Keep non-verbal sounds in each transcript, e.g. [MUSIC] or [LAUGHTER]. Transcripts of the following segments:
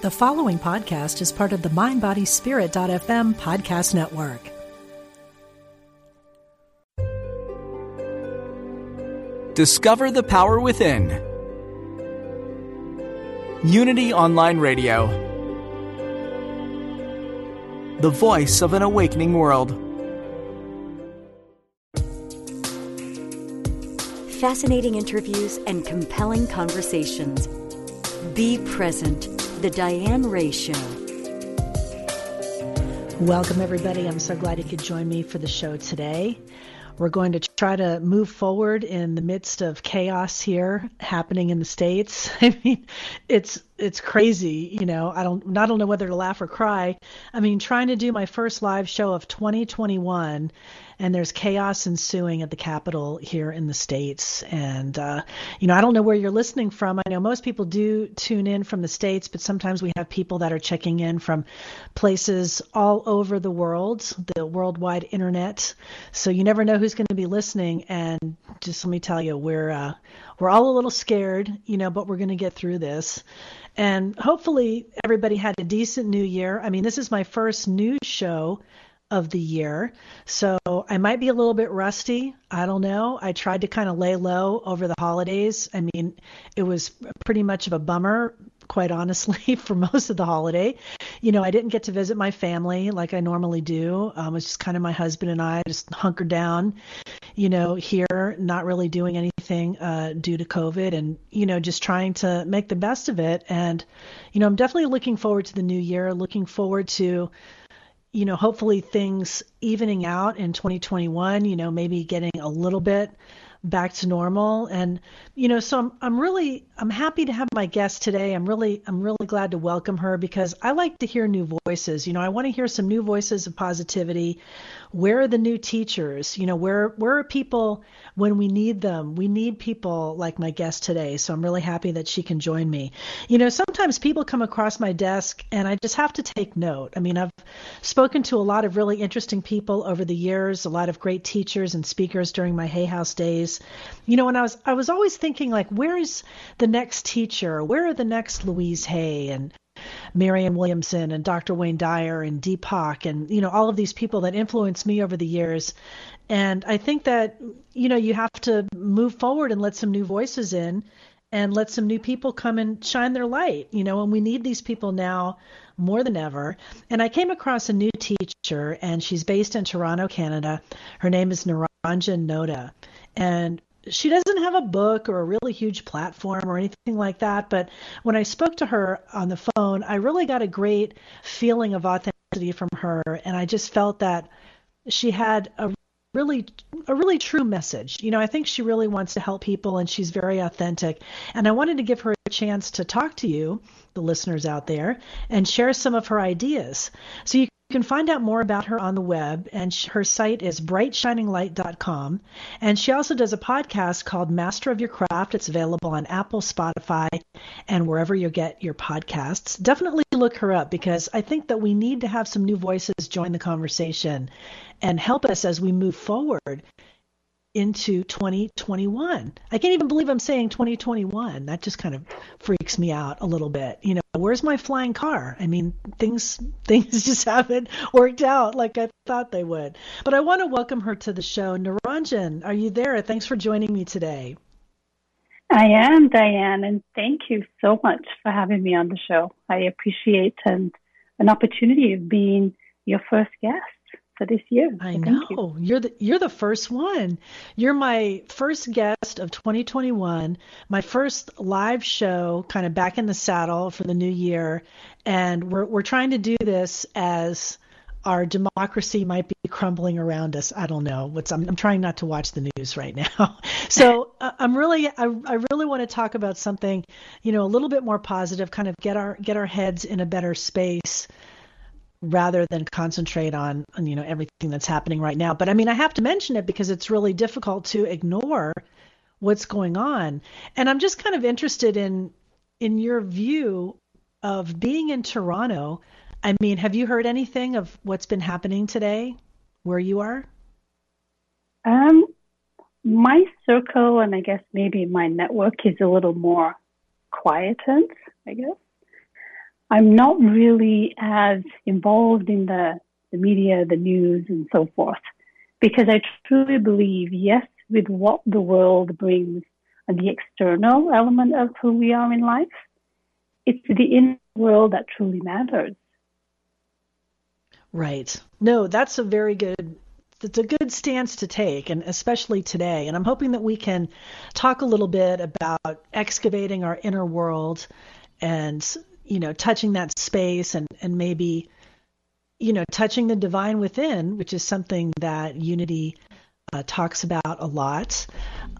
The following podcast is part of the MindBodySpirit.fm podcast network. Discover the power within. Unity Online Radio. The voice of an awakening world. Fascinating interviews and compelling conversations. Be present the Diane Ray Show. Welcome, everybody. I'm so glad you could join me for the show today. We're going to try to move forward in the midst of chaos here happening in the states. [LAUGHS] I mean, it's it's crazy, you know. I don't I don't know whether to laugh or cry. I mean, trying to do my first live show of 2021 and there's chaos ensuing at the Capitol here in the States. And, uh, you know, I don't know where you're listening from. I know most people do tune in from the States, but sometimes we have people that are checking in from places all over the world, the worldwide internet. So you never know who's going to be listening. And just let me tell you, we're, uh, we're all a little scared, you know, but we're going to get through this. And hopefully everybody had a decent new year. I mean, this is my first news show of the year. So I might be a little bit rusty. I don't know. I tried to kind of lay low over the holidays. I mean, it was pretty much of a bummer, quite honestly, [LAUGHS] for most of the holiday. You know, I didn't get to visit my family like I normally do. Um, it was just kind of my husband and I just hunkered down, you know, here, not really doing anything uh, due to COVID and, you know, just trying to make the best of it. And, you know, I'm definitely looking forward to the new year, looking forward to, you know, hopefully things evening out in 2021, you know, maybe getting a little bit back to normal and you know so I'm I'm really I'm happy to have my guest today. I'm really I'm really glad to welcome her because I like to hear new voices. You know, I want to hear some new voices of positivity. Where are the new teachers? You know, where where are people when we need them. We need people like my guest today. So I'm really happy that she can join me. You know, sometimes people come across my desk and I just have to take note. I mean, I've spoken to a lot of really interesting people over the years, a lot of great teachers and speakers during my Hay House days. You know, and I was I was always thinking like, where's the next teacher? Where are the next Louise Hay and Marianne Williamson and Dr. Wayne Dyer and Deepak and you know all of these people that influenced me over the years and I think that, you know, you have to move forward and let some new voices in and let some new people come and shine their light, you know, and we need these people now more than ever. And I came across a new teacher, and she's based in Toronto, Canada. Her name is Niranjan Noda. And she doesn't have a book or a really huge platform or anything like that. But when I spoke to her on the phone, I really got a great feeling of authenticity from her. And I just felt that she had a really a really true message. You know, I think she really wants to help people and she's very authentic. And I wanted to give her a chance to talk to you, the listeners out there, and share some of her ideas. So you can find out more about her on the web, and her site is brightshininglight.com. And she also does a podcast called Master of Your Craft. It's available on Apple, Spotify, and wherever you get your podcasts. Definitely look her up because I think that we need to have some new voices join the conversation and help us as we move forward into 2021. I can't even believe I'm saying 2021. That just kind of freaks me out a little bit. You know, where's my flying car? I mean, things [LAUGHS] things just haven't worked out like I thought they would. But I want to welcome her to the show. Niranjan, are you there? Thanks for joining me today. I am Diane, and thank you so much for having me on the show. I appreciate and an opportunity of being your first guest for this year. I know you. you're the you're the first one. You're my first guest of 2021, my first live show, kind of back in the saddle for the new year, and we're we're trying to do this as our democracy might be crumbling around us. I don't know what's. I'm, I'm trying not to watch the news right now. [LAUGHS] so uh, I'm really, I, I really want to talk about something, you know, a little bit more positive, kind of get our get our heads in a better space rather than concentrate on, you know everything that's happening right now. But I mean, I have to mention it because it's really difficult to ignore what's going on. And I'm just kind of interested in in your view of being in Toronto. I mean, have you heard anything of what's been happening today where you are? Um, my circle and I guess maybe my network is a little more quietened, I guess. I'm not really as involved in the, the media, the news, and so forth, because I truly believe, yes, with what the world brings and the external element of who we are in life, it's the inner world that truly matters. Right. No, that's a very good it's a good stance to take and especially today and i'm hoping that we can talk a little bit about excavating our inner world and you know touching that space and and maybe you know touching the divine within which is something that unity uh, talks about a lot.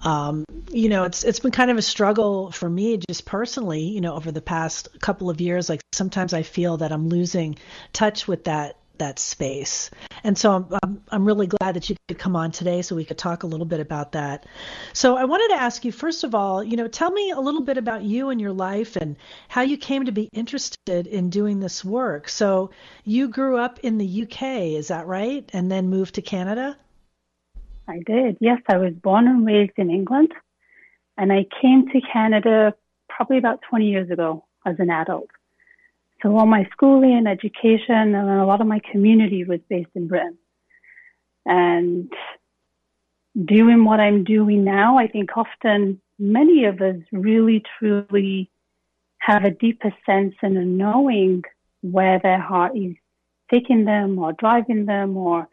Um, you know it's it's been kind of a struggle for me just personally you know over the past couple of years. Like sometimes i feel that i'm losing touch with that that space. And so I'm, I'm, I'm really glad that you could come on today so we could talk a little bit about that. So I wanted to ask you, first of all, you know, tell me a little bit about you and your life and how you came to be interested in doing this work. So you grew up in the UK, is that right? And then moved to Canada? I did. Yes, I was born and raised in England. And I came to Canada probably about 20 years ago as an adult. So all my schooling and education and a lot of my community was based in Britain. And doing what I'm doing now, I think often many of us really truly have a deeper sense and a knowing where their heart is taking them or driving them or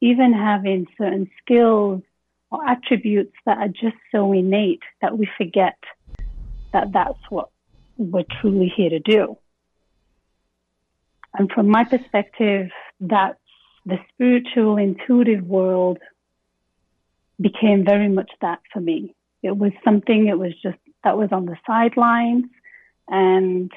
even having certain skills or attributes that are just so innate that we forget that that's what we're truly here to do. And from my perspective, that the spiritual intuitive world became very much that for me. It was something, it was just that was on the sidelines and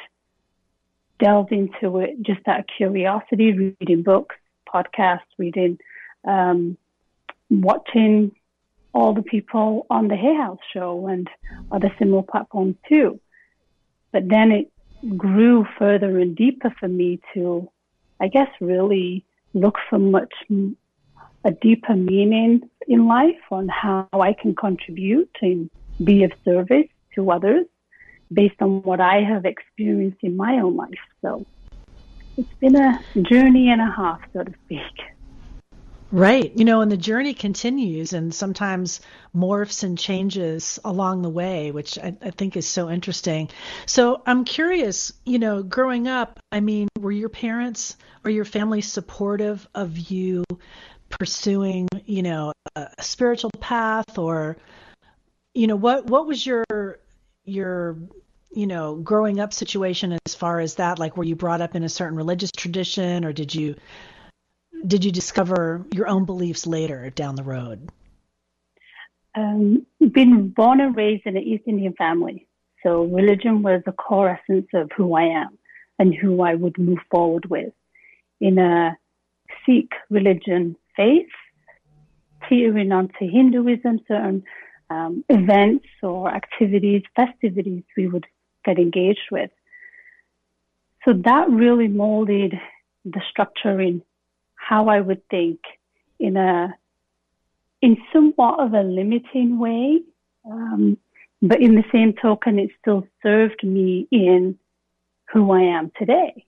delved into it just out of curiosity, reading books, podcasts, reading, um, watching all the people on the Hay House show and other similar platforms too. But then it grew further and deeper for me to, I guess, really look for much a deeper meaning in life on how I can contribute and be of service to others based on what I have experienced in my own life. So it's been a journey and a half, so to speak. Right. You know, and the journey continues and sometimes morphs and changes along the way, which I, I, think is so interesting. So I'm curious, you know, growing up, I mean, were your parents or your family supportive of you pursuing, you know, a, a spiritual path or, you know, what, what was your, your, you know, growing up situation as far as that? Like, were you brought up in a certain religious tradition or did you did you discover your own beliefs later down the road? Um, been born and raised in an East Indian family, so religion was the core essence of who I am and who I would move forward with. In a Sikh religion faith, teetering onto Hinduism, certain um, events or activities, festivities we would get engaged with. So that really molded the structure in how I would think in a in somewhat of a limiting way, um, but in the same token, it still served me in who I am today.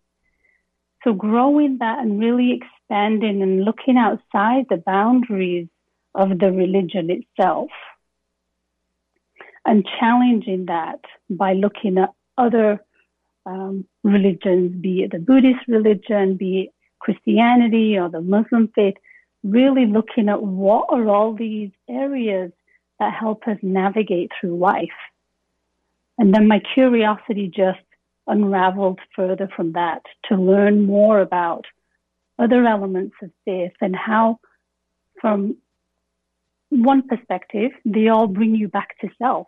So growing that and really expanding and looking outside the boundaries of the religion itself and challenging that by looking at other um, religions, be it the Buddhist religion, be it Christianity or the Muslim faith, really looking at what are all these areas that help us navigate through life. And then my curiosity just unraveled further from that to learn more about other elements of faith and how, from one perspective, they all bring you back to self.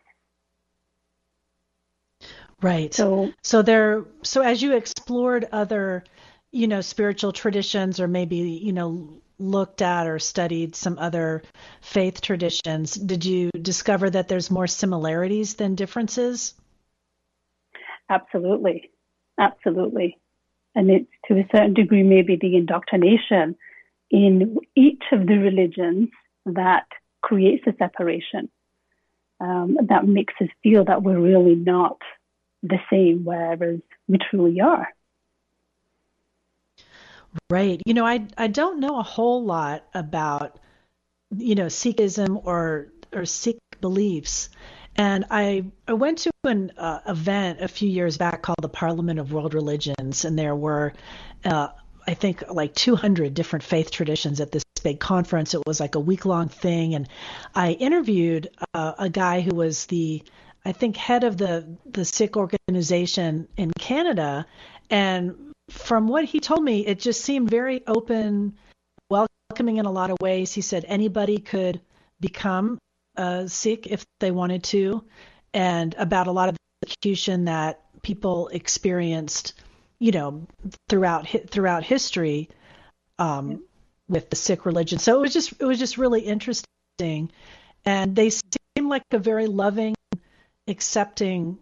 Right. So, so there. So as you explored other you know, spiritual traditions or maybe, you know, looked at or studied some other faith traditions, did you discover that there's more similarities than differences? Absolutely. Absolutely. And it's to a certain degree maybe the indoctrination in each of the religions that creates a separation um, that makes us feel that we're really not the same, whereas we truly are. Right. You know, I I don't know a whole lot about you know Sikhism or or Sikh beliefs. And I, I went to an uh, event a few years back called the Parliament of World Religions, and there were, uh, I think, like 200 different faith traditions at this big conference. It was like a week long thing, and I interviewed uh, a guy who was the, I think, head of the the Sikh organization in Canada, and from what he told me, it just seemed very open, welcoming in a lot of ways. He said anybody could become a Sikh if they wanted to, and about a lot of the persecution that people experienced, you know, throughout throughout history um, with the Sikh religion. So it was just it was just really interesting, and they seem like a very loving, accepting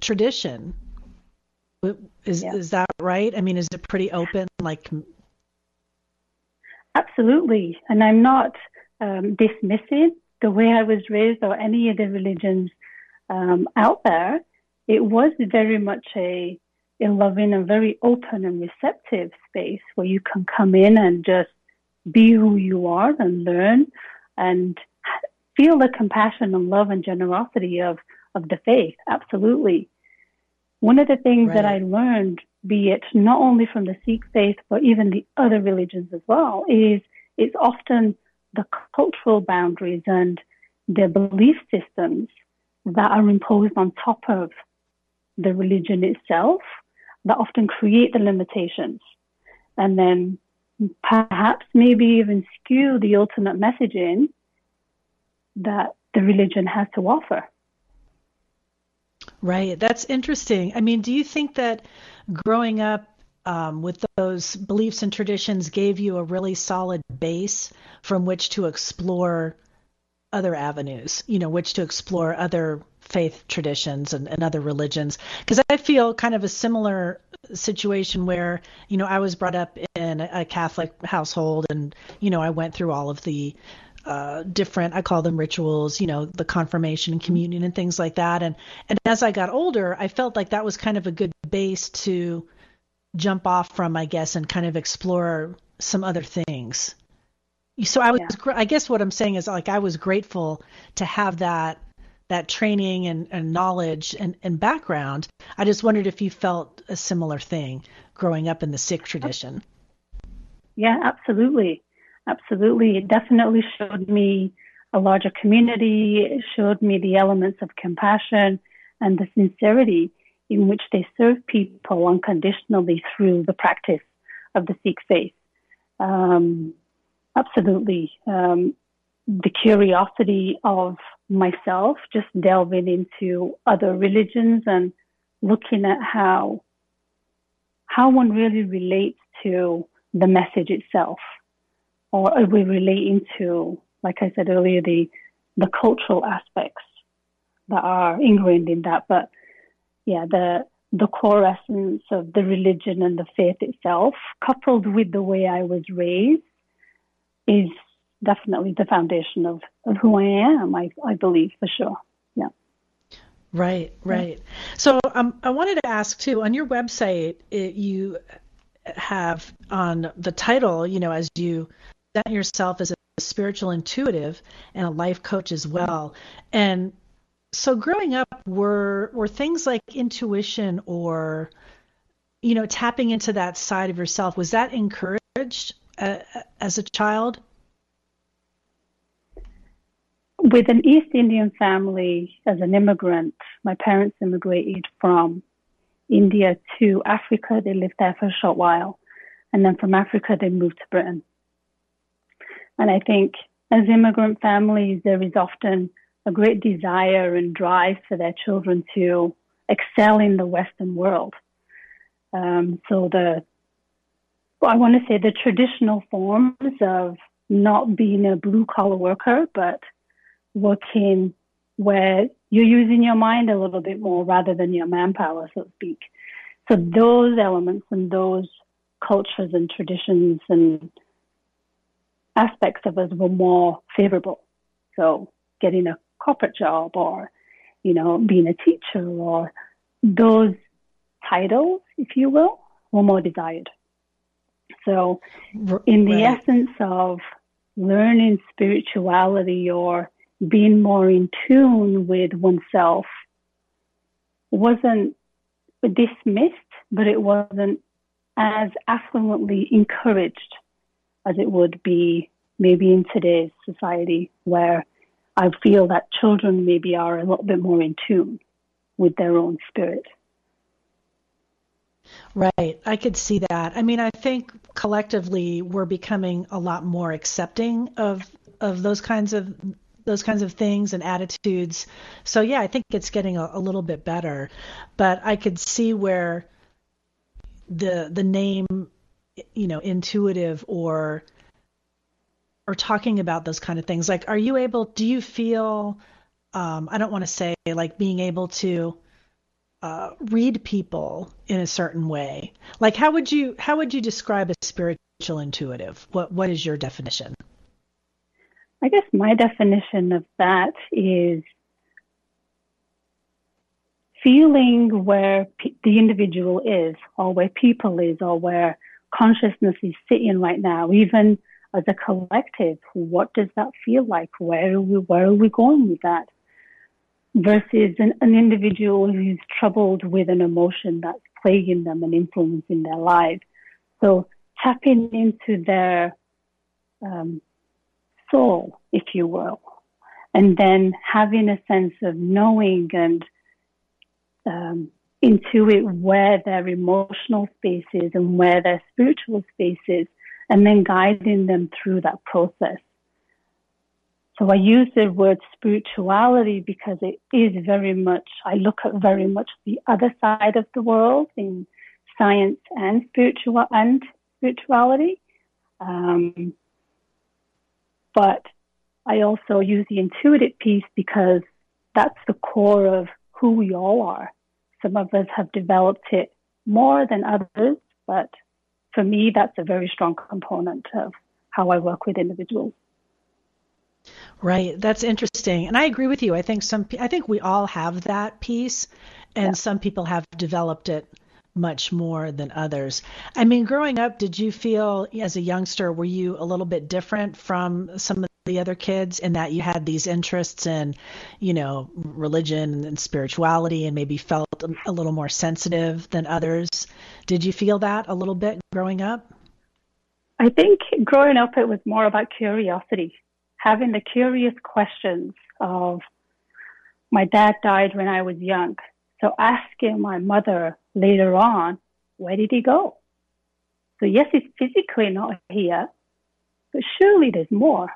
tradition. Is yeah. is that right? I mean, is it pretty open? Like, absolutely. And I'm not um, dismissing the way I was raised or any of the religions um, out there. It was very much a a loving and very open and receptive space where you can come in and just be who you are and learn and feel the compassion and love and generosity of, of the faith. Absolutely. One of the things right. that I learned, be it not only from the Sikh faith, but even the other religions as well, is it's often the cultural boundaries and the belief systems that are imposed on top of the religion itself that often create the limitations. And then perhaps maybe even skew the ultimate messaging that the religion has to offer. Right. That's interesting. I mean, do you think that growing up um, with those beliefs and traditions gave you a really solid base from which to explore other avenues, you know, which to explore other faith traditions and, and other religions? Because I feel kind of a similar situation where, you know, I was brought up in a Catholic household and, you know, I went through all of the uh, different I call them rituals, you know, the confirmation and communion and things like that. And and as I got older, I felt like that was kind of a good base to jump off from, I guess, and kind of explore some other things. So I was, yeah. I guess what I'm saying is like I was grateful to have that that training and, and knowledge and, and background. I just wondered if you felt a similar thing growing up in the Sikh tradition. Yeah, absolutely. Absolutely. It definitely showed me a larger community. It showed me the elements of compassion and the sincerity in which they serve people unconditionally through the practice of the Sikh faith. Um, absolutely. Um, the curiosity of myself, just delving into other religions and looking at how how one really relates to the message itself or are we relating to, like I said earlier, the the cultural aspects that are ingrained in that. But yeah, the the core essence of the religion and the faith itself, coupled with the way I was raised, is definitely the foundation of, of who I am, I, I believe for sure. Yeah. Right, right. So um, I wanted to ask too on your website, it, you have on the title, you know, as you present yourself as a spiritual intuitive and a life coach as well. And so growing up were were things like intuition or you know tapping into that side of yourself was that encouraged uh, as a child? With an East Indian family as an immigrant, my parents immigrated from India to Africa. They lived there for a short while. And then from Africa, they moved to Britain. And I think as immigrant families, there is often a great desire and drive for their children to excel in the Western world. Um, so the, I want to say the traditional forms of not being a blue collar worker, but working where you're using your mind a little bit more rather than your manpower, so to speak. So those elements and those cultures and traditions and aspects of us were more favorable. So getting a corporate job or, you know, being a teacher or those titles, if you will, were more desired. So, in the right. essence of learning spirituality or being more in tune with oneself, wasn't dismissed, but it wasn't as affluently encouraged as it would be maybe in today's society where I feel that children maybe are a little bit more in tune with their own spirit. Right. I could see that. I mean, I think collectively we're becoming a lot more accepting of of those kinds of those kinds of things and attitudes. So yeah, I think it's getting a, a little bit better. But I could see where the the name you know, intuitive or or talking about those kind of things. Like are you able do you feel um I don't want to say like being able to uh, read people in a certain way. Like how would you how would you describe a spiritual intuitive? What what is your definition? I guess my definition of that is feeling where the individual is, or where people is, or where consciousness is sitting right now, even as a collective. What does that feel like? Where are we? Where are we going with that? versus an, an individual who's troubled with an emotion that's plaguing them and influencing their life. So tapping into their um, soul, if you will, and then having a sense of knowing and um, intuit where their emotional space is and where their spiritual space is, and then guiding them through that process. So I use the word spirituality because it is very much, I look at very much the other side of the world in science and spiritual and spirituality. Um, but I also use the intuitive piece because that's the core of who we all are. Some of us have developed it more than others, but for me, that's a very strong component of how I work with individuals. Right. That's interesting. And I agree with you. I think some I think we all have that piece and yeah. some people have developed it much more than others. I mean, growing up, did you feel as a youngster were you a little bit different from some of the other kids in that you had these interests in, you know, religion and spirituality and maybe felt a little more sensitive than others? Did you feel that a little bit growing up? I think growing up it was more about curiosity having the curious questions of my dad died when I was young. So asking my mother later on, where did he go? So yes, he's physically not here, but surely there's more.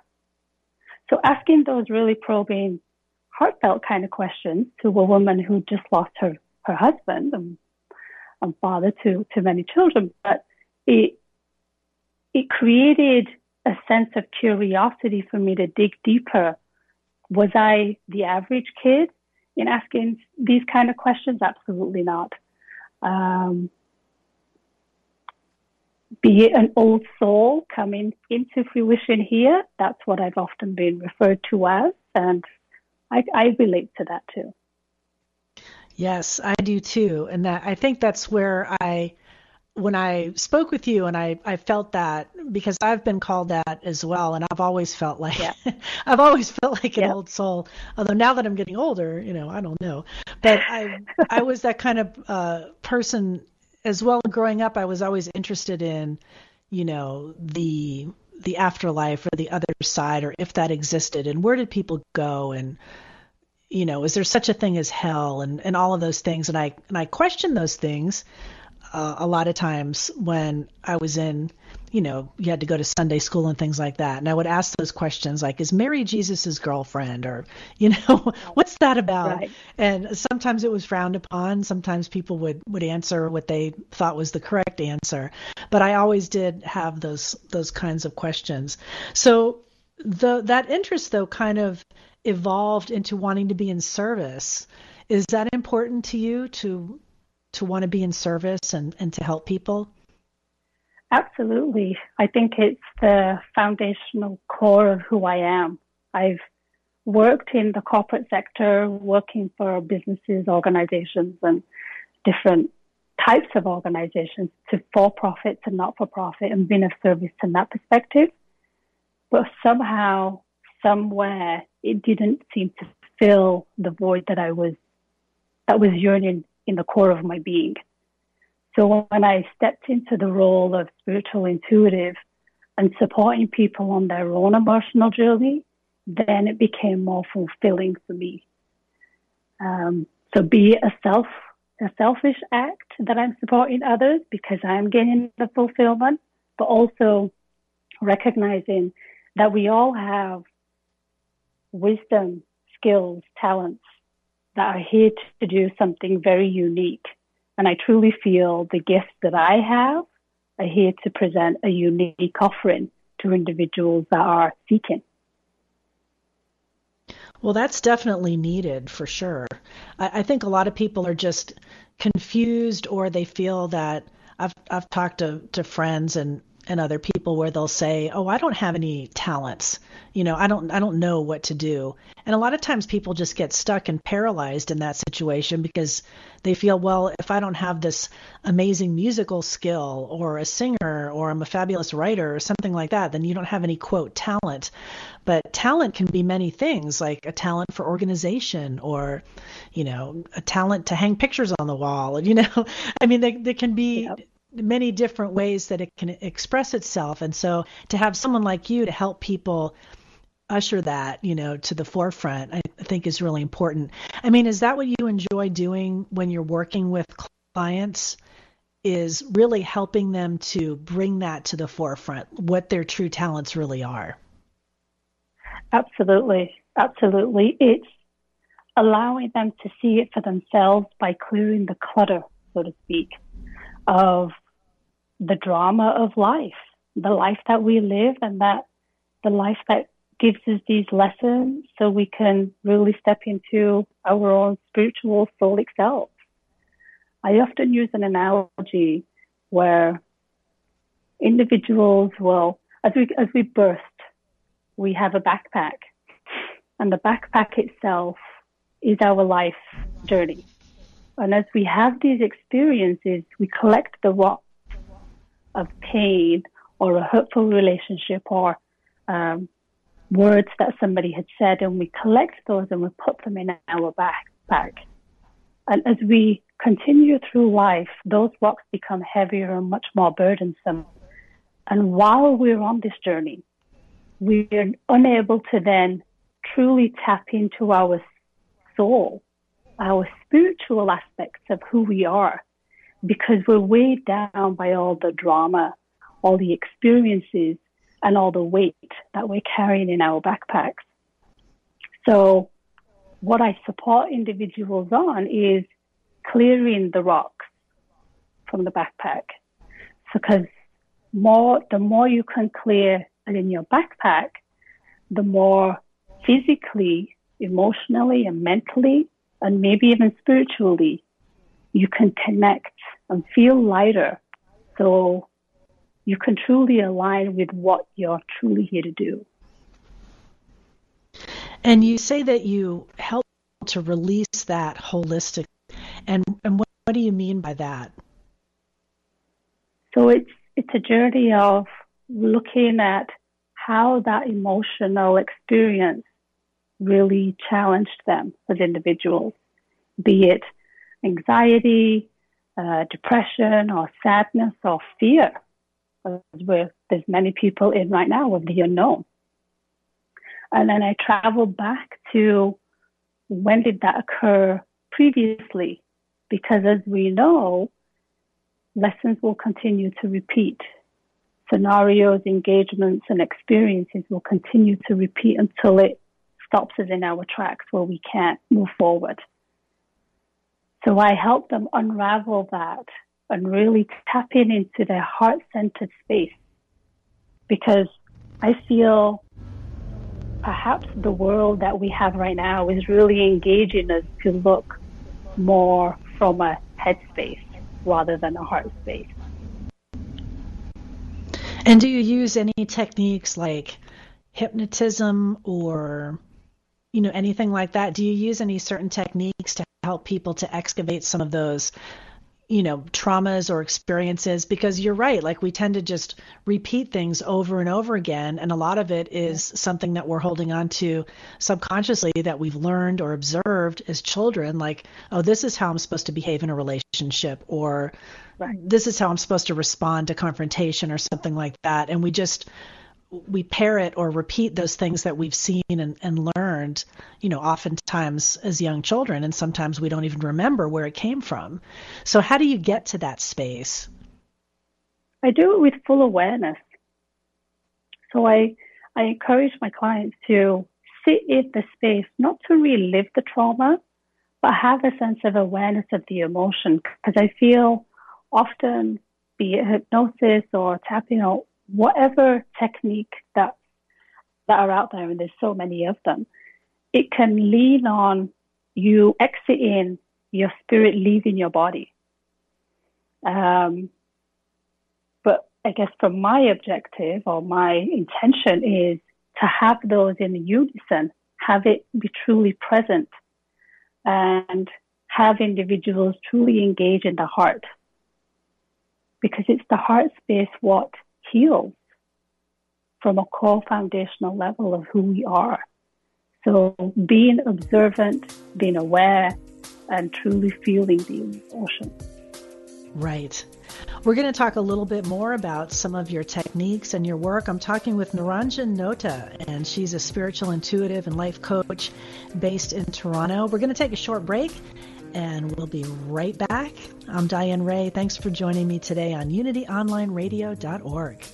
So asking those really probing, heartfelt kind of questions to a woman who just lost her, her husband and, and father to, to many children, but it, it created a sense of curiosity for me to dig deeper. Was I the average kid in asking these kind of questions? Absolutely not. Um, be an old soul coming into fruition here, that's what I've often been referred to as, and I, I relate to that too. Yes, I do too, and that I think that's where I when I spoke with you and I, I felt that because I've been called that as well and I've always felt like yeah. [LAUGHS] I've always felt like an yeah. old soul although now that I'm getting older you know I don't know but I [LAUGHS] I was that kind of uh, person as well growing up I was always interested in you know the the afterlife or the other side or if that existed and where did people go and you know is there such a thing as hell and and all of those things and I and I question those things uh, a lot of times when I was in, you know, you had to go to Sunday school and things like that. And I would ask those questions like, is Mary Jesus's girlfriend? Or, [LAUGHS] you know, what's that about? Right. And sometimes it was frowned upon. Sometimes people would, would answer what they thought was the correct answer. But I always did have those, those kinds of questions. So the, that interest though kind of evolved into wanting to be in service. Is that important to you to to want to be in service and, and to help people? Absolutely. I think it's the foundational core of who I am. I've worked in the corporate sector, working for businesses, organizations, and different types of organizations to for profit to not for profit and being of service in that perspective. But somehow, somewhere, it didn't seem to fill the void that I was that was yearning in the core of my being. So when I stepped into the role of spiritual intuitive and supporting people on their own emotional journey, then it became more fulfilling for me. Um, so be it a self a selfish act that I'm supporting others because I'm getting the fulfillment, but also recognizing that we all have wisdom, skills, talents that are here to do something very unique. And I truly feel the gifts that I have are here to present a unique offering to individuals that are seeking. Well, that's definitely needed for sure. I, I, think a lot of people are just confused or they feel that I've I've talked to, to friends and, and other people where they'll say, Oh, I don't have any talents. You know, I don't I don't know what to do. And a lot of times people just get stuck and paralyzed in that situation because they feel, well, if I don't have this amazing musical skill or a singer or I'm a fabulous writer or something like that, then you don't have any quote talent. But talent can be many things, like a talent for organization or, you know, a talent to hang pictures on the wall. [LAUGHS] You know, I mean, there, there can be yep many different ways that it can express itself. And so to have someone like you to help people usher that, you know, to the forefront, I think is really important. I mean, is that what you enjoy doing when you're working with clients? Is really helping them to bring that to the forefront, what their true talents really are. Absolutely. Absolutely. It's allowing them to see it for themselves by clearing the clutter, so to speak, of the drama of life, the life that we live and that the life that gives us these lessons so we can really step into our own spiritual soulic self. I often use an analogy where individuals will, as we, as we burst, we have a backpack and the backpack itself is our life journey. And as we have these experiences, we collect the rocks of pain or a hurtful relationship or um, words that somebody had said, and we collect those and we put them in our backpack. And as we continue through life, those rocks become heavier and much more burdensome. And while we're on this journey, we're unable to then truly tap into our soul, our spiritual aspects of who we are, because we're weighed down by all the drama, all the experiences, and all the weight that we're carrying in our backpacks. So what I support individuals on is clearing the rocks from the backpack. Because more, the more you can clear and in your backpack, the more physically, emotionally, and mentally, and maybe even spiritually, you can connect and feel lighter. So you can truly align with what you're truly here to do. And you say that you help to release that holistic. And, and what, what do you mean by that? So it's it's a journey of looking at how that emotional experience really challenged them as individuals, be it anxiety, uh, depression, or sadness, or fear where there's many people in right now with the unknown. And then I travel back to when did that occur previously? Because as we know, lessons will continue to repeat. Scenarios, engagements, and experiences will continue to repeat until it stops us in our tracks where we can't move forward. So I help them unravel that and really tap in into their heart centered space because I feel perhaps the world that we have right now is really engaging us to look more from a head space rather than a heart space. And do you use any techniques like hypnotism or you know anything like that? Do you use any certain techniques to help people to excavate some of those you know, traumas or experiences because you're right. Like we tend to just repeat things over and over again. And a lot of it is something that we're holding on to subconsciously that we've learned or observed as children. Like, oh, this is how I'm supposed to behave in a relationship, or right. this is how I'm supposed to respond to confrontation or something like that. And we just, we parrot or repeat those things that we've seen and, and learned, you know, oftentimes as young children, and sometimes we don't even remember where it came from. So, how do you get to that space? I do it with full awareness. So, I, I encourage my clients to sit in the space, not to relive the trauma, but have a sense of awareness of the emotion. Because I feel often, be it hypnosis or tapping out whatever technique that that are out there, and there's so many of them, it can lean on you exiting your spirit leaving your body. Um, but I guess from my objective or my intention is to have those in unison, have it be truly present, and have individuals truly engage in the heart. Because it's the heart space what heals from a core foundational level of who we are. So being observant, being aware, and truly feeling the emotion. Right. We're going to talk a little bit more about some of your techniques and your work. I'm talking with Niranjan Nota, and she's a spiritual intuitive and life coach based in Toronto. We're going to take a short break, and we'll be right back. I'm Diane Ray. Thanks for joining me today on UnityOnlineRadio.org.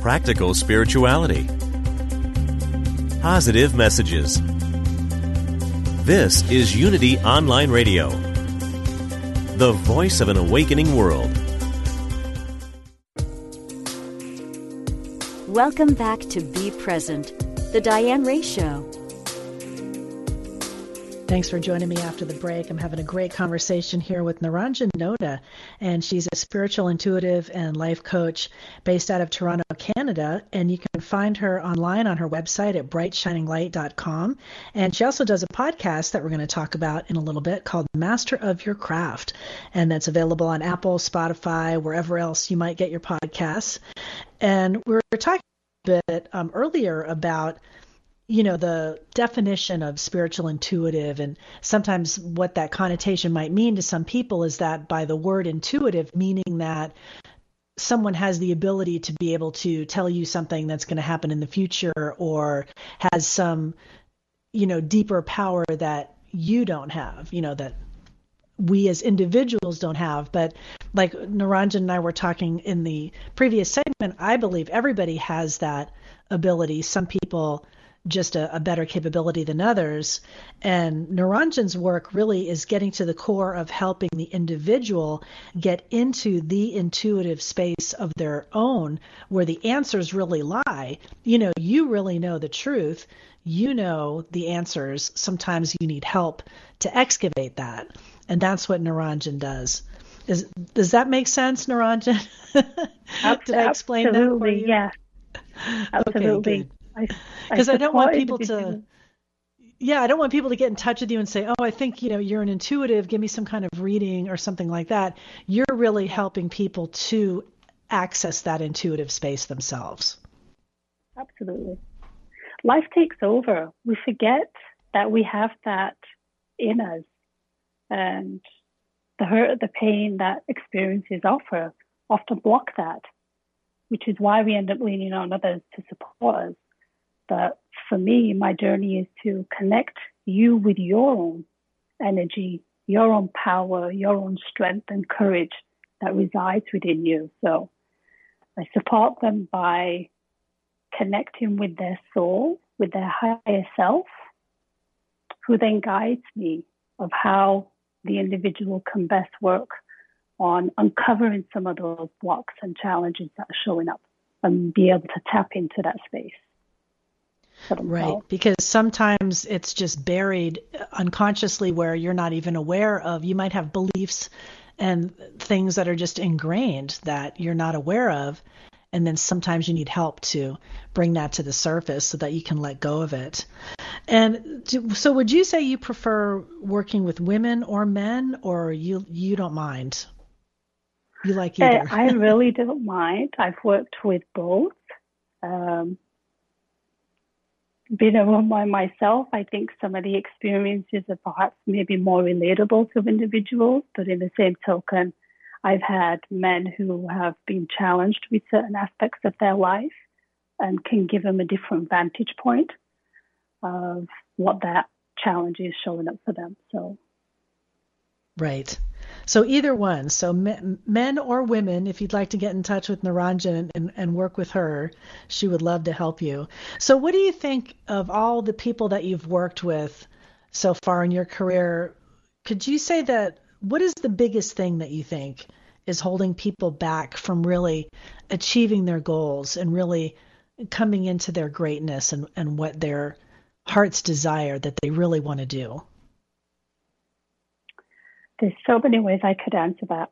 Practical spirituality. Positive messages. This is Unity Online Radio, the voice of an awakening world. Welcome back to Be Present, the Diane Ray Show. Thanks for joining me after the break. I'm having a great conversation here with Niranjan Noda, and she's a spiritual intuitive and life coach based out of Toronto, Canada. And you can find her online on her website at brightshininglight.com. And she also does a podcast that we're going to talk about in a little bit called Master of Your Craft. And that's available on Apple, Spotify, wherever else you might get your podcasts. And we were talking a bit um, earlier about you know the definition of spiritual intuitive and sometimes what that connotation might mean to some people is that by the word intuitive meaning that someone has the ability to be able to tell you something that's going to happen in the future or has some you know deeper power that you don't have you know that we as individuals don't have. But like Niranjan and I were talking in the previous segment I believe everybody has that ability. Some people just a, a, better capability than others. And Niranjan's work really is getting to the core of helping the individual get into the intuitive space of their own where the answers really lie. You know, you really know the truth. You know the answers. Sometimes you need help to excavate that. And that's what Niranjan does. Is, does that make sense, Niranjan? [LAUGHS] Did I explain Absolutely, that for you? Yeah. [LAUGHS] Absolutely. Okay, because I, I, don't want people to yeah i don't want people to get in touch with you and say oh i think you know you're an intuitive give me some kind of reading or something like that. You're really helping people to access that intuitive space themselves. Absolutely. Life takes over. We forget that we have that in us and the hurt the pain that experiences offer often block that which is why we end up leaning on others to support us but for me, my journey is to connect you with your own energy, your own power, your own strength and courage that resides within you. So I support them by connecting with their soul, with their higher self, who then guides me of how the individual can best work on uncovering some of those blocks and challenges that are showing up and be able to tap into that space. Right, because sometimes it's just buried unconsciously where you're not even aware of. You might have beliefs and things that are just ingrained that you're not aware of. and then sometimes you need help to bring that to the surface so that you can let go of it. And so, would you say you prefer working with women or men, or you you don't mind? You like either? I [LAUGHS] really don't mind. I've worked with both. Um, being a woman myself, I think some of the experiences are perhaps maybe more relatable to individuals, but in the same token, I've had men who have been challenged with certain aspects of their life and can give them a different vantage point of what that challenge is showing up for them. So, right. So either one. So men or women, if you'd like to get in touch with Niranjan and, and, work with her, she would love to help you. So what do you think of all the people that you've worked with so far in your career? Could you say that what is the biggest thing that you think is holding people back from really achieving their goals and really coming into their greatness and, and what their heart's desire that they really want to do? There's so many ways I could answer that.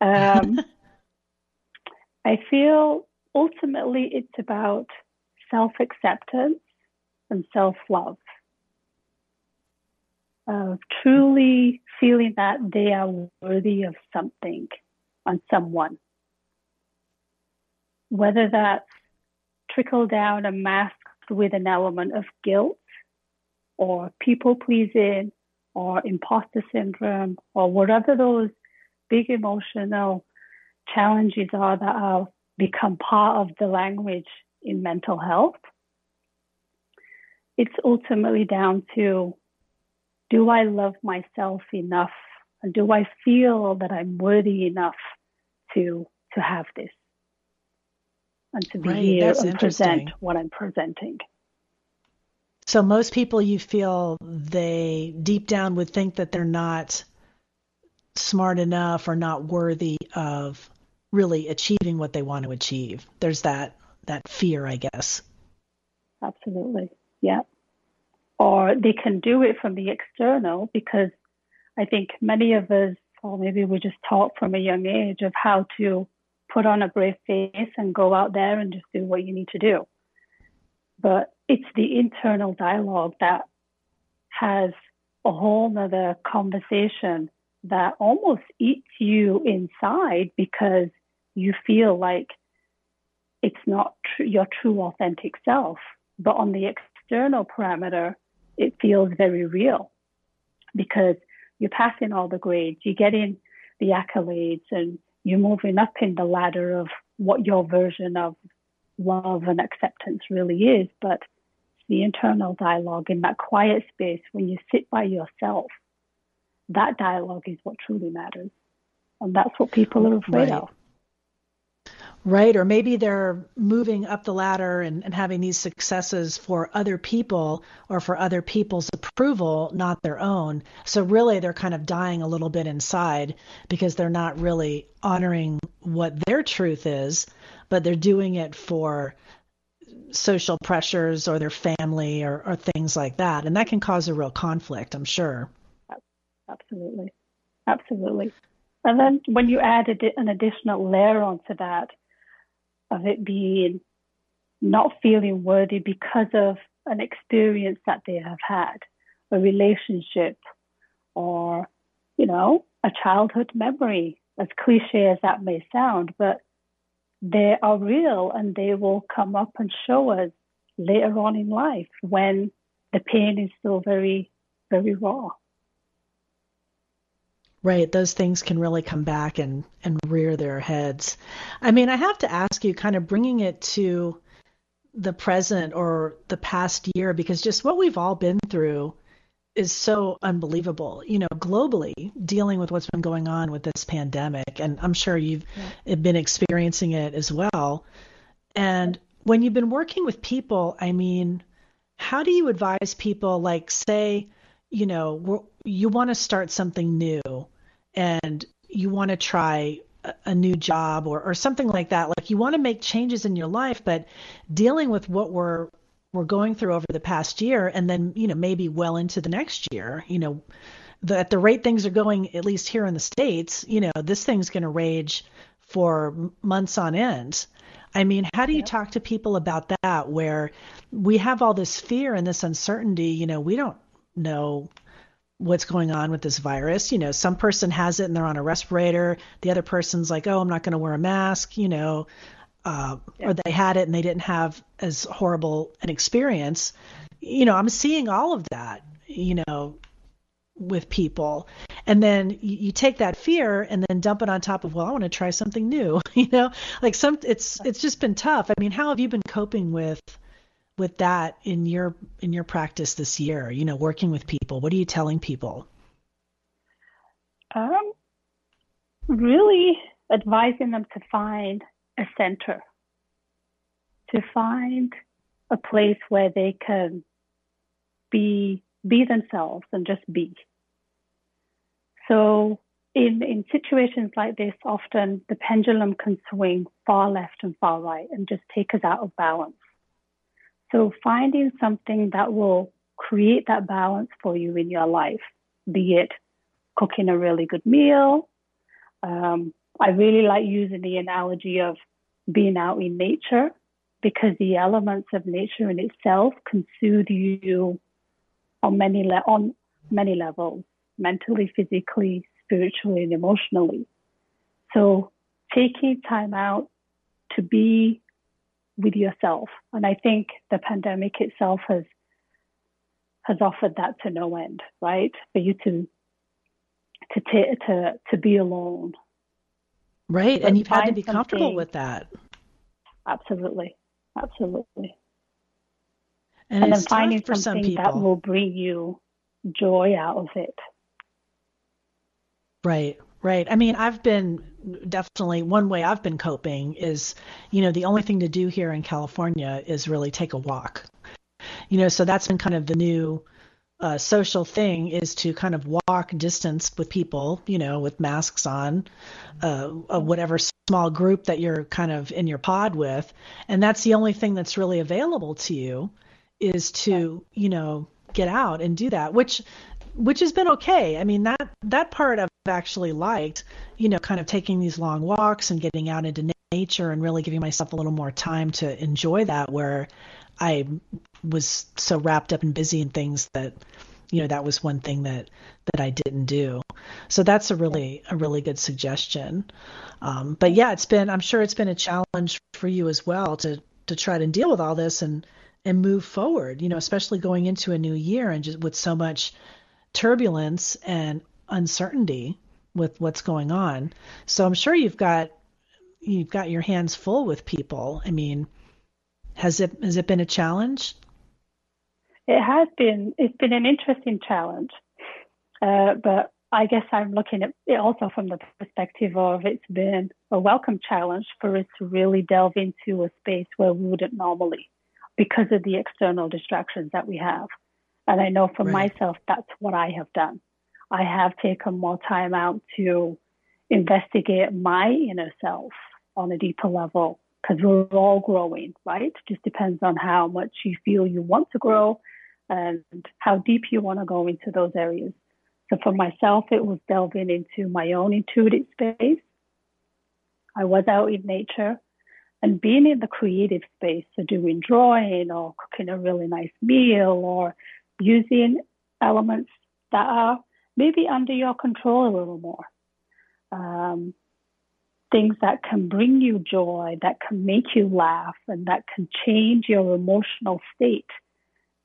[LAUGHS] um, [LAUGHS] I feel ultimately it's about self acceptance and self love of truly feeling that they are worthy of something on someone. Whether that's trickled down and masked with an element of guilt or people pleasing or imposter syndrome or whatever those big emotional challenges are that have become part of the language in mental health. It's ultimately down to do I love myself enough? And do I feel that I'm worthy enough to to have this? And to be right, here and present what I'm presenting. So most people you feel they deep down would think that they're not smart enough or not worthy of really achieving what they want to achieve. There's that that fear, I guess. Absolutely. Yeah or they can do it from the external because I think many of us, or maybe we just taught from a young age of how to put on a brave face and go out there and just do what you need to do. But it's the internal dialogue that has a whole nother conversation that almost eats you inside because you feel like it's not tr- your true authentic self. But on the external parameter, it feels very real because you're passing all the grades, you're getting the accolades, and you're moving up in the ladder of what your version of love and acceptance really is. But the internal dialogue in that quiet space when you sit by yourself, that dialogue is what truly matters. And that's what people are afraid right. of right? Or maybe they're moving up the ladder and, and, having these successes for other people or for other people's approval, not their own. So really, they're kind of dying a little bit inside because they're not really honoring what their truth is, but they're doing it for social pressures or their family or, or things like that. And that can cause a real conflict, I'm sure. Absolutely. Absolutely. And then when you add an additional layer onto that, of it being not feeling worthy because of an experience that they have had, a relationship, or, you know, a childhood memory, as cliche as that may sound, but they are real and they will come up and show us later on in life when the pain is still very, very raw. Right, those things can really come back and, and rear their heads. I mean, I have to ask you, kind of bringing it to the present or the past year, because just what we've all been through is so unbelievable. You know, globally, dealing with what's been going on with this pandemic, and I'm sure you've yeah. been experiencing it as well. And when you've been working with people, I mean, how do you advise people, like, say, you know, you want to start something new and you want to try a new job or, or something like that. Like you want to make changes in your life, but dealing with what we're we're going through over the past year and then, you know, maybe well into the next year, you know, the, at the rate things are going, at least here in the States, you know, this thing's going to rage for months on end. I mean, how do you talk to people about that where we have all this fear and this uncertainty? You know, we don't know what's going on with this virus. You know, some person has it and they're on a respirator. The other person's like, oh, I'm not going to wear a mask, you know, uh, yeah. or they had it and they didn't have as horrible an experience. You know, I'm seeing all of that, you know, with people. And then you, you take that fear and then dump it on top of, well, I want to try something new, [LAUGHS] you know, like some, it's, it's just been tough. I mean, how have you been coping with, with that in your in your practice this year you know working with people what are you telling people um really advising them to find a center to find a place where they can be be themselves and just be so in in situations like this often the pendulum can swing far left and far right and just take us out of balance so finding something that will create that balance for you in your life, be it cooking a really good meal. Um, I really like using the analogy of being out in nature because the elements of nature in itself can soothe you on many le- on many levels, mentally, physically, spiritually, and emotionally. So taking time out to be with yourself. And I think the pandemic itself has has offered that to no end, right? For you to to t- to to be alone. Right, but and you've had to be comfortable with that. Absolutely, absolutely. And, and then finding something that will bring you joy out of it. Right. Right. I mean, I've been definitely one way I've been coping is, you know, the only thing to do here in California is really take a walk. You know, so that's been kind of the new uh, social thing is to kind of walk distance with people, you know, with masks on, uh, whatever small group that you're kind of in your pod with. And that's the only thing that's really available to you is to, you know, get out and do that, which which has been okay. I mean that that part I've actually liked, you know, kind of taking these long walks and getting out into nature and really giving myself a little more time to enjoy that where I was so wrapped up and busy in things that you know that was one thing that that I didn't do. So that's a really a really good suggestion. Um, but yeah, it's been I'm sure it's been a challenge for you as well to to try to deal with all this and and move forward. You know, especially going into a new year and just with so much turbulence and uncertainty with what's going on. So I'm sure you've got you've got your hands full with people. I mean, has it has it been a challenge? It has been. It's been an interesting challenge, uh, but I guess I'm looking at it also from the perspective of it's been a welcome challenge for us to really delve into a space where we wouldn't normally because of the external distractions that we have. And I know for right. myself, that's what I have done. I have taken more time out to investigate my inner self on a deeper level because we're all growing, right? Just depends on how much you feel you want to grow and how deep you want to go into those areas. So for myself, it was delving into my own intuitive space. I was out in nature and being in the creative space, so doing drawing or cooking a really nice meal or using elements that are maybe under your control a little more. Um, things that can bring you joy, that can make you laugh, and that can change your emotional state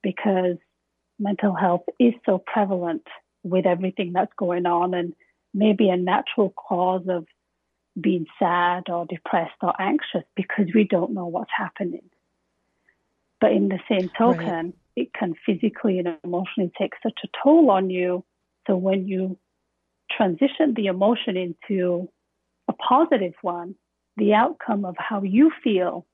because mental health is so prevalent with everything that's going on and maybe a natural cause of being sad or depressed or anxious because we don't know what's happening. But in the same token, right it can physically and emotionally take such a toll on you. So when you transition the emotion into a positive one, the outcome of how you feel,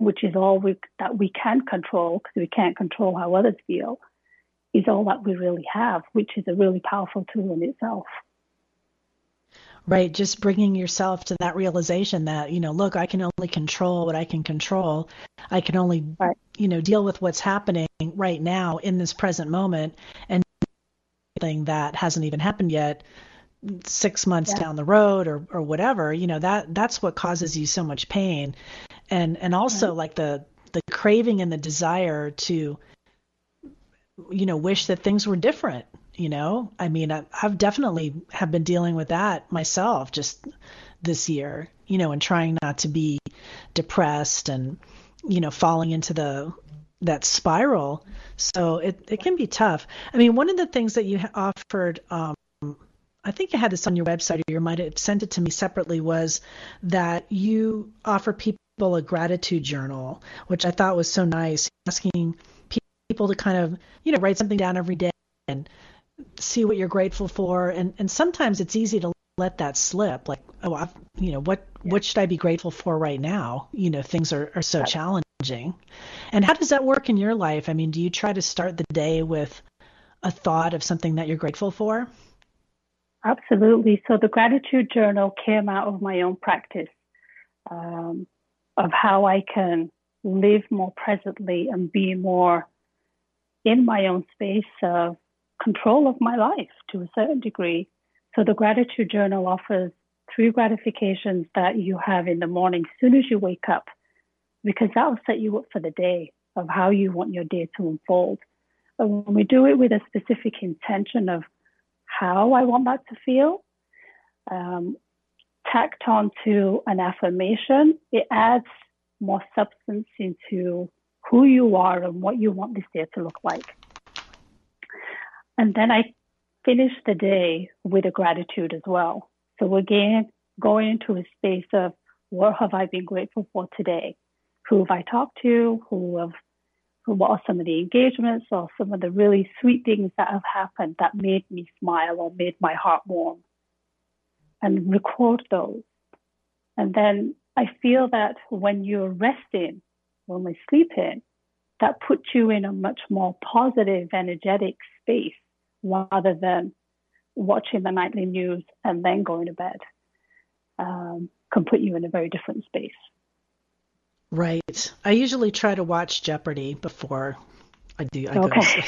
which is all we, that we can control because we can't control how others feel, is all that we really have, which is a really powerful tool in itself. Right, just bringing yourself to that realization that, you know, look, I can only control what I can control. I can only, right. you know, deal with what's happening right now in this present moment and thing that hasn't even happened yet 6 months yeah. down the road or or whatever, you know, that that's what causes you so much pain. and and also like the the craving and the desire to you know wish that things were different you know i mean I, i've definitely have been dealing with that myself just this year you know and trying not to be depressed and you know falling into the that spiral so it, it can be tough i mean one of the things that you offered um, I think you had this on your website, or you might have sent it to me separately, was that you offer people a gratitude journal, which I thought was so nice, asking people to kind of, you know, write something down every day and see what you're grateful for. And, and sometimes it's easy to let that slip, like, oh, I've, you know, what yeah. what should I be grateful for right now? You know, things are, are so challenging. And how does that work in your life? I mean, do you try to start the day with a thought of something that you're grateful for? Absolutely. So the gratitude journal came out of my own practice um, of how I can live more presently and be more in my own space of control of my life to a certain degree. So the gratitude journal offers three gratifications that you have in the morning as soon as you wake up, because that will set you up for the day of how you want your day to unfold. And when we do it with a specific intention of how I want that to feel, um, tacked onto an affirmation, it adds more substance into who you are and what you want this day to look like. And then I finish the day with a gratitude as well. So again, going into a space of what have I been grateful for today? Who have I talked to? Who have what are some of the engagements or some of the really sweet things that have happened that made me smile or made my heart warm and record those. And then I feel that when you're resting, when we're sleeping, that puts you in a much more positive, energetic space rather than watching the nightly news and then going to bed. Um, can put you in a very different space. Right. I usually try to watch Jeopardy before I do. I okay.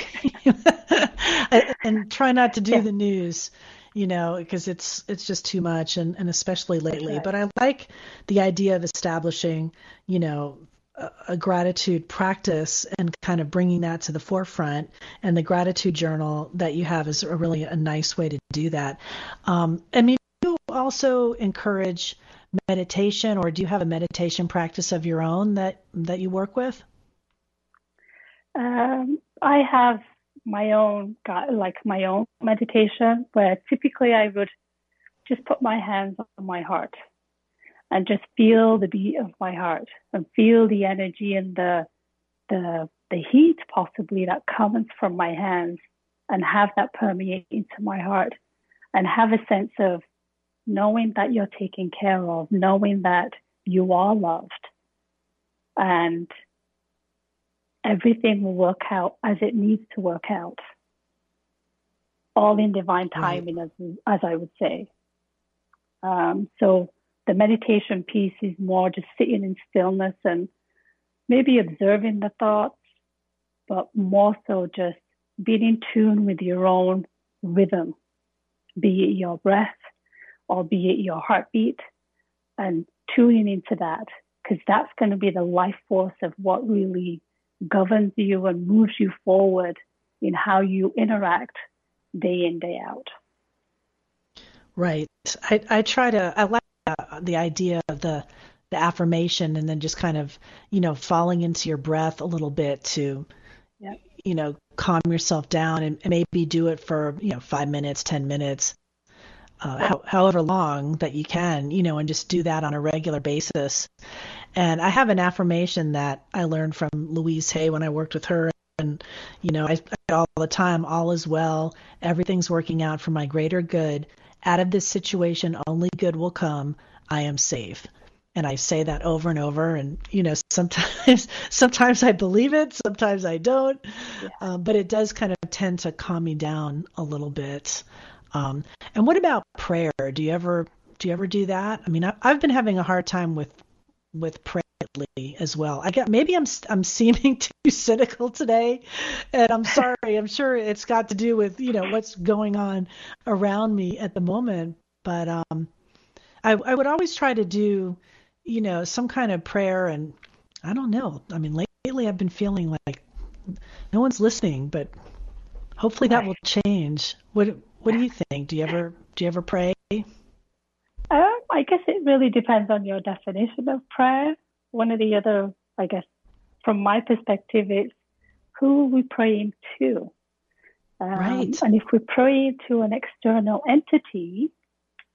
go [LAUGHS] and try not to do yeah. the news, you know, because it's it's just too much, and, and especially lately. Right. But I like the idea of establishing, you know, a, a, gratitude practice and kind of bringing that to the forefront. And the gratitude journal that you have is a really a nice way to do that. Um, I mean, you also encourage meditation, or do you have a meditation practice of your own that that you work with? Um, I have my own, like my own meditation, where typically I would just put my hands on my heart and just feel the beat of my heart and feel the energy and the the the heat possibly that comes from my hands and have that permeate into my heart and have a sense of knowing that you're taken care of, knowing that you are loved, and everything will work out as it needs to work out. All in divine timing, right. as, as I would say. Um, so the meditation piece is more just sitting in stillness and maybe observing the thoughts, but more so just being in tune with your own rhythm, be it your breath, albeit your heartbeat, and tuning into that, because that's going to be the life force of what really governs you and moves you forward in how you interact day in, day out. Right. I, I try to, I like uh, the idea of the, the affirmation and then just kind of, you know, falling into your breath a little bit to, yeah. you know, calm yourself down and, and maybe do it for, you know, five minutes, 10 minutes uh, how, however long that you can, you know, and just do that on a regular basis. And I have an affirmation that I learned from Louise Hay when I worked with her. And, you know, I, I all the time, all is well. Everything's working out for my greater good. Out of this situation, only good will come. I am safe. And I say that over and over. And, you know, [LAUGHS] sometimes, sometimes I believe it, sometimes I don't. Yeah. Um, but it does kind of tend to calm me down a little bit. Um, and what about prayer? Do you ever do you ever do that? I mean, I, have been having a hard time with with prayer as well. I get maybe I'm I'm seeming [LAUGHS] too cynical today, and I'm sorry. I'm sure it's got to do with you know what's going on around me at the moment. But um, I I would always try to do you know, some kind of prayer. And I don't know. I mean, lately I've been feeling like no one's listening, but hopefully that will change. What What do you think? Do you ever Do you ever pray? Um, I guess it really depends on your definition of prayer. One of the other, I guess, from my perspective, it's who are we praying to? Um, right. And if we pray to an external entity,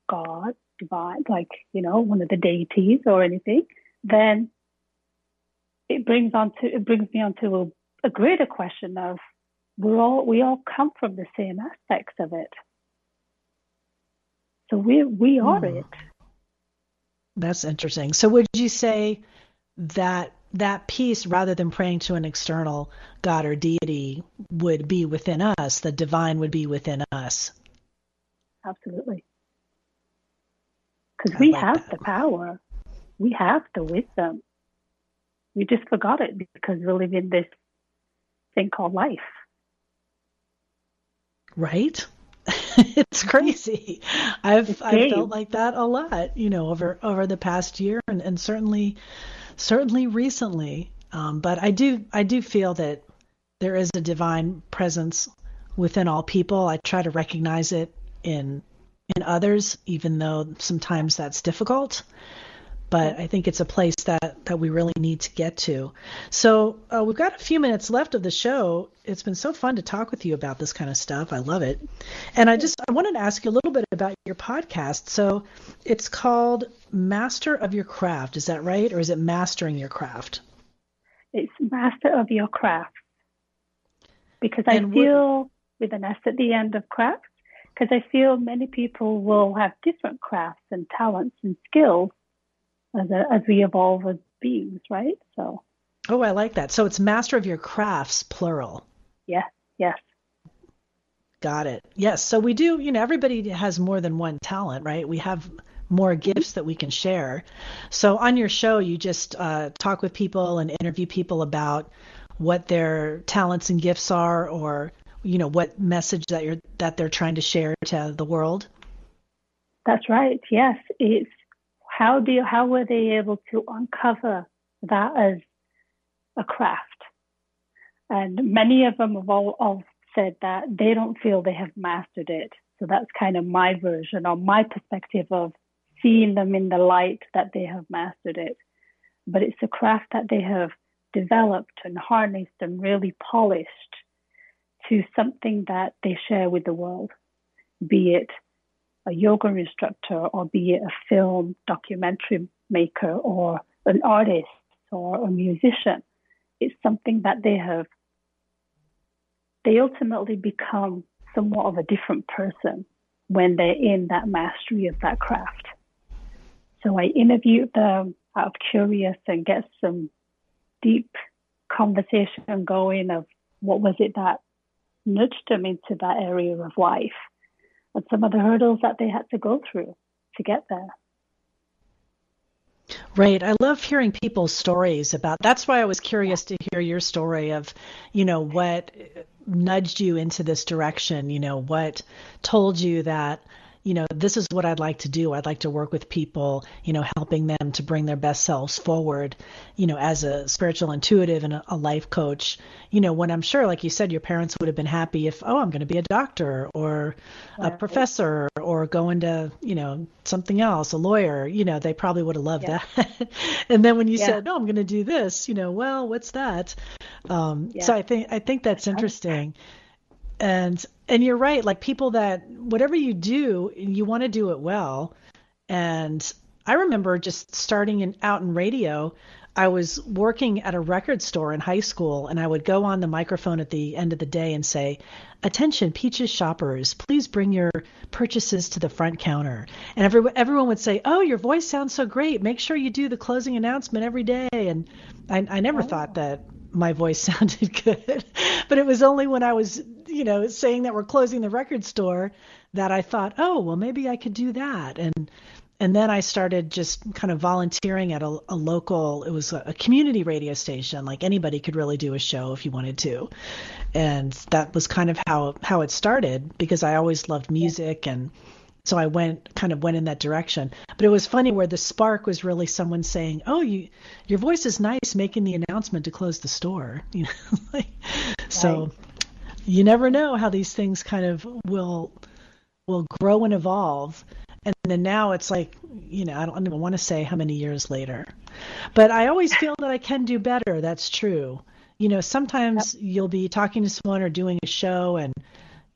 God, divine, like, you know, one of the deities or anything, then it brings on to, it brings me on to a, a greater question of we're all, we all come from the same aspects of it. So we, we are Hmm. it. That's interesting. So would you say that that piece, rather than praying to an external God or deity, would be within us? The divine would be within us. Absolutely. Because we like have that. the power. We have the wisdom. We just forgot it because we live in this thing called life. Right? [LAUGHS] it's crazy. I've It's I've felt like that a lot, you know, over over the past year and, and certainly certainly recently. Um, but I do I do feel that there is a divine presence within all people. I try to recognize it in in others, even though sometimes that's difficult. But I think it's a place that, that we really need to get to. So uh, we've got a few minutes left of the show. It's been so fun to talk with you about this kind of stuff. I love it. And I just I wanted to ask you a little bit about your podcast. So it's called Master of Your Craft. Is that right, or is it Mastering Your Craft? It's master of your craft. Because I And what- feel with an S at the end of craft, because I feel many people will have different crafts and talents and skills as, a, as we evolve as beings, right? So, Oh, I like that. So it's Master of Your Crafts, plural. yes, yes. Got it. Yes. So we do, you know, everybody has more than one talent, right? We have more gifts that we can share. So on your show, you just uh, talk with people and interview people about what their talents and gifts are, or you know, what message that you're that they're trying to share to the world. That's right. Yes, it's how do you, how were they able to uncover that as a craft? And many of them have all, all said that they don't feel they have mastered it. So that's kind of my version or my perspective of seeing them in the light that they have mastered it. But it's a craft that they have developed and harnessed and really polished to something that they share with the world, be it a yoga instructor or be it a film documentary maker or an artist or a musician. It's something that they have, they ultimately become somewhat of a different person when they're in that mastery of that craft. So I interviewed them out of curious and get some deep conversation going of what was it that nudged them into that area of life and some of the hurdles that they had to go through to get there. Right. I love hearing people's stories about. That's why I was curious to hear your story of, you know, what nudged you into this direction, you know, what told you that, you know, this is what I'd like to do. I'd like to work with people, you know, helping them to bring their best selves forward, you know, as a spiritual intuitive and a, a life coach, you know, when I'm sure, like you said, your parents would have been happy if, oh, I'm going to be a doctor or a Right. professor or go into, you know, something else, a lawyer, you know, they probably would have loved Yeah. that. [LAUGHS] and then when you Yeah. said, no, I'm going to do this, you know, well, what's that? Um, Yeah. So I think, I think that's interesting. And, and you're right. Like people that, whatever you do, you want to do it well. And I remember just starting in, out in radio. I was working at a record store in high school, and I would go on the microphone at the end of the day and say, Attention, Peaches shoppers, please bring your purchases to the front counter. And everyone, everyone would say, Oh, your voice sounds so great. Make sure you do the closing announcement every day. And I, I never thought oh. that my voice [LAUGHS] sounded good. but it was only when I was, you know, saying that we're closing the record store that I thought, oh, well, maybe I could do that. And and then I started just kind of volunteering at a, a local, it was a, a community radio station. Like anybody could really do a show if you wanted to. And that was kind of how how it started because I always loved music and so I went kind of went in that direction. But it was funny where the spark was really someone saying, "Oh, you your voice is nice making the announcement to close the store." [LAUGHS] You know, like, right. so you never know how these things kind of will will grow and evolve. And then now it's like, you know, I don't even want to say how many years later. But I always feel that I can do better. That's true. You know, sometimes yep. you'll be talking to someone or doing a show and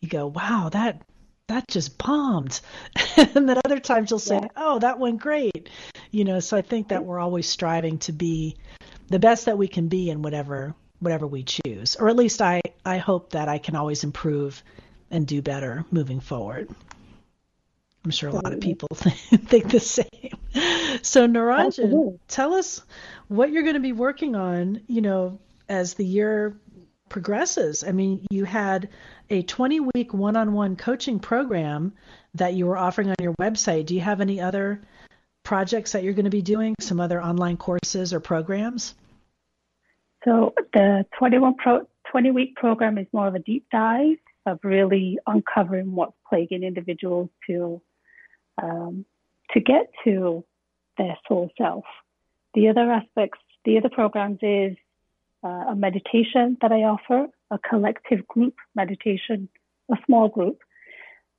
you go, wow, that that just bombed. [LAUGHS] and then other times you'll say, yeah. oh, that went great. You know, so I think that we're always striving to be the best that we can be in whatever whatever we choose. Or at least I, I hope that I can always improve and do better moving forward. I'm sure a lot of people [LAUGHS] think the same. So Niranjan, tell us what you're going to be working on, you know, as the year progresses. I mean, you had a 20 week one on one coaching program that you were offering on your website. Do you have any other projects that you're going to be doing? Some other online courses or programs? So, the 21 pro, 20 week program is more of a deep dive of really uncovering what's plaguing individuals to um, to get to their soul self. The other aspects, the other programs is uh, a meditation that I offer, a collective group meditation, a small group.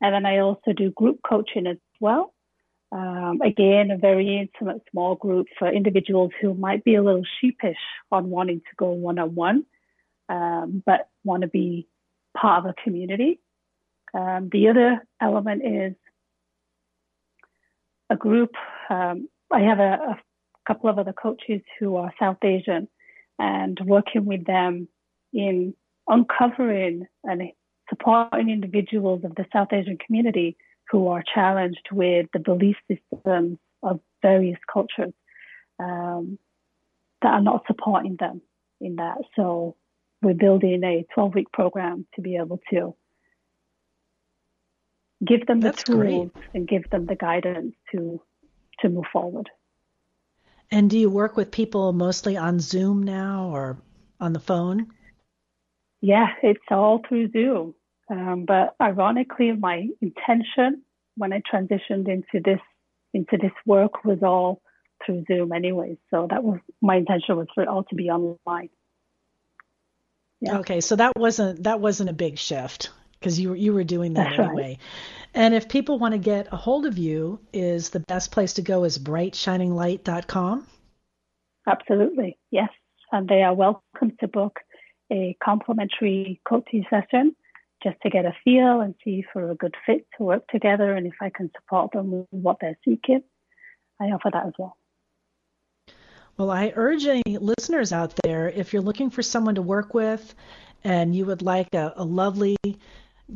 And then I also do group coaching as well. Um, again, a very intimate small group for individuals who might be a little sheepish on wanting to go one on one, but want to be part of a community. Um, the other element is a group. Um, I have a, a couple of other coaches who are South Asian and working with them in uncovering and supporting individuals of the South Asian community who are challenged with the belief systems of various cultures um, that are not supporting them in that. So we're building a 12 week program to be able to give them the That's tools great. and give them the guidance to to move forward. And do you work with people mostly on Zoom now or on the phone? Yeah, it's all through Zoom. Um, but ironically, my intention when I transitioned into this into this work was all through Zoom anyway. So that was my intention was for it all to be online. Yeah. Okay, so that wasn't that wasn't a big shift because you you were doing that That's anyway. Right. And if people want to get a hold of you, is the best place to go is brightshininglight.com? Absolutely, yes. And they are welcome to book a complimentary coaching session just to get a feel and see if we're a good fit to work together and if I can support them with what they're seeking. I offer that as well. Well, I urge any listeners out there, if you're looking for someone to work with and you would like a, a lovely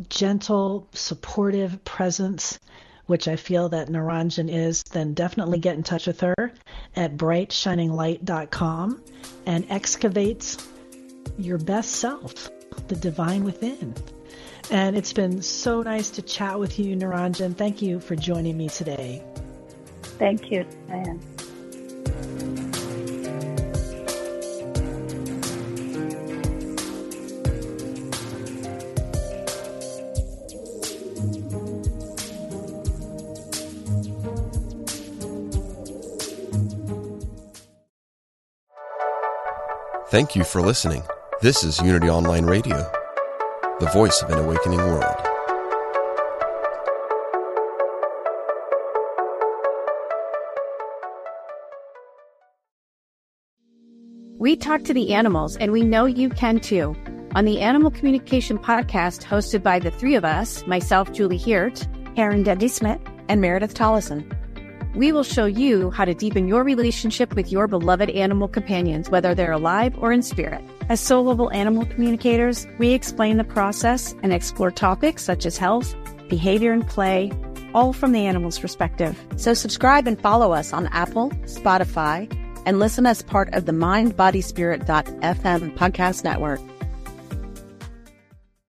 gentle, supportive presence, which I feel that Niranjan is, then definitely get in touch with her at brightshininglight.com and excavate your best self, the divine within. And it's been so nice to chat with you, Niranjan. Thank you for joining me today. Thank you, Diane. Thank you for listening. This is Unity Online Radio, the voice of an awakening world. We talk to the animals, and we know you can too. On the Animal Communication Podcast, hosted by the three of us myself, Julie Hiert, Karen Dudley Smith, and Meredith Tollison. We will show you how to deepen your relationship with your beloved animal companions, whether they're alive or in spirit. As soul level animal communicators, we explain the process and explore topics such as health, behavior, and play, all from the animal's perspective. So subscribe and follow us on Apple, Spotify, and listen as part of the mindbodyspirit.fm podcast network.